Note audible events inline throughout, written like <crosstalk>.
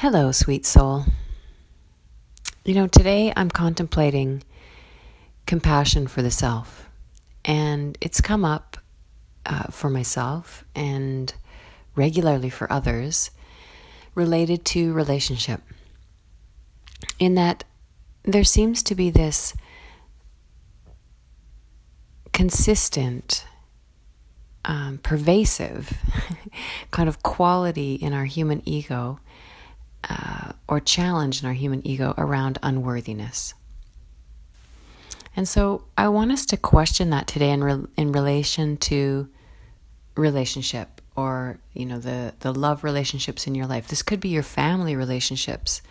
Hello, sweet soul. You know, today I'm contemplating compassion for the self, and it's come up uh, for myself and regularly for others related to relationship. In that there seems to be this consistent, um, pervasive <laughs> kind of quality in our human ego uh, or challenge in our human ego around unworthiness. And so I want us to question that today in, re- in relation to relationship or you know the the love relationships in your life. This could be your family relationships.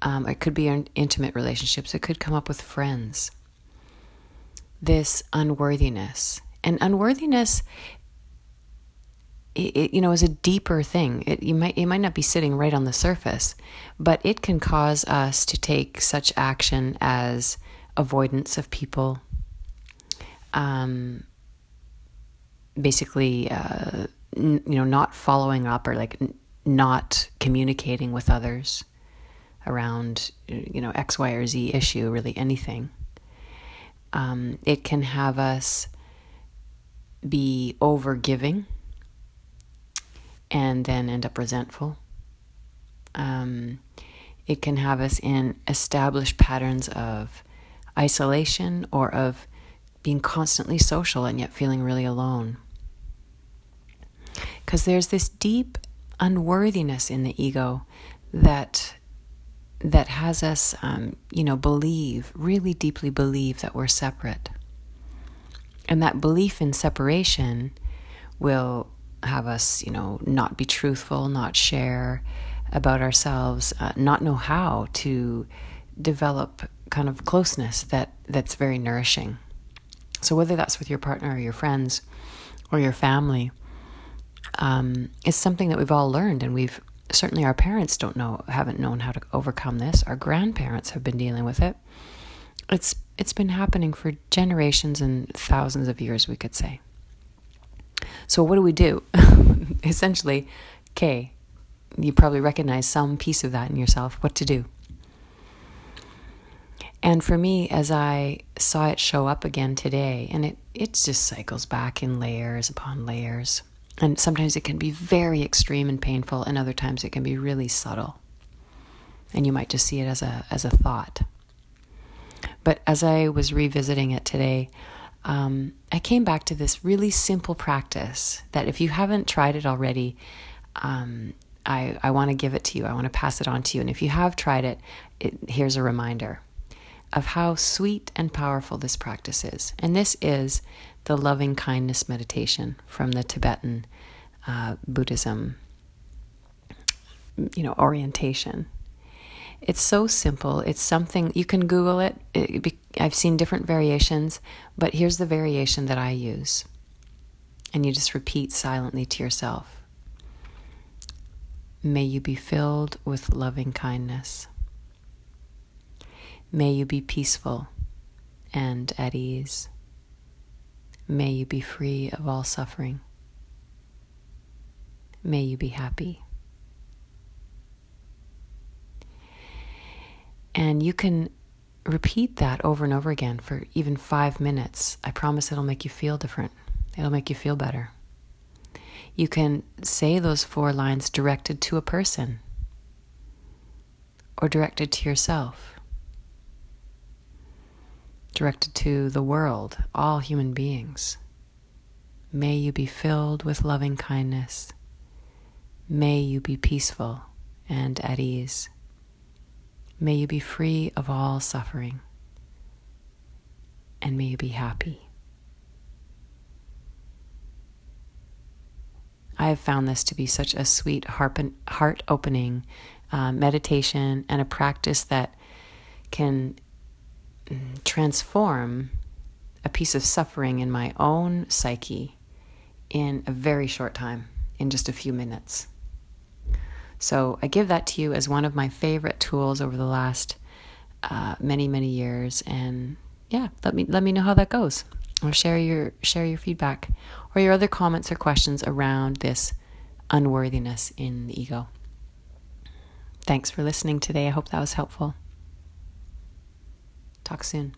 Um, it could be your intimate relationships. It could come up with friends. This unworthiness and unworthiness it, you know is a deeper thing. It you might it might not be sitting right on the surface, but it can cause us to take such action as avoidance of people, um, basically, uh, n- you know, not following up or like n- not communicating with others around you know X, Y, or Z issue, really anything. Um, it can have us be over giving and then end up resentful. Um, it can have us in established patterns of isolation or of being constantly social and yet feeling really alone. Because there's this deep unworthiness in the ego that that has us, um, you know, believe, really deeply believe that we're separate. And that belief in separation will have us, you know, not be truthful, not share about ourselves, uh, not know how to develop kind of closeness that that's very nourishing. So whether that's with your partner or your friends or your family, um, it's something that we've all learned, and we've certainly our parents don't know, haven't known how to overcome this. Our grandparents have been dealing with it. It's it's been happening for generations and thousands of years, we could say. So, what do we do? <laughs> Essentially, okay, you probably recognize some piece of that in yourself, what to do. And for me, as I saw it show up again today, and it, it just cycles back in layers upon layers. And sometimes it can be very extreme and painful, and other times it can be really subtle. And you might just see it as a, as a thought. But as I was revisiting it today, um, I came back to this really simple practice that if you haven't tried it already, um, I, I want to give it to you. I want to pass it on to you. And if you have tried it, it, here's a reminder of how sweet and powerful this practice is. And this is the loving kindness meditation from the Tibetan uh, Buddhism, you know, orientation. It's so simple. It's something you can Google it. it be, I've seen different variations, but here's the variation that I use. And you just repeat silently to yourself May you be filled with loving kindness. May you be peaceful and at ease. May you be free of all suffering. May you be happy. And you can repeat that over and over again for even five minutes. I promise it'll make you feel different, it'll make you feel better. You can say those four lines directed to a person or directed to yourself, directed to the world, all human beings. May you be filled with loving kindness. May you be peaceful and at ease. May you be free of all suffering. And may you be happy. I have found this to be such a sweet, heart opening uh, meditation and a practice that can mm, transform a piece of suffering in my own psyche in a very short time, in just a few minutes. So I give that to you as one of my favorite tools over the last uh, many many years, and yeah, let me let me know how that goes, or share your share your feedback or your other comments or questions around this unworthiness in the ego. Thanks for listening today. I hope that was helpful. Talk soon.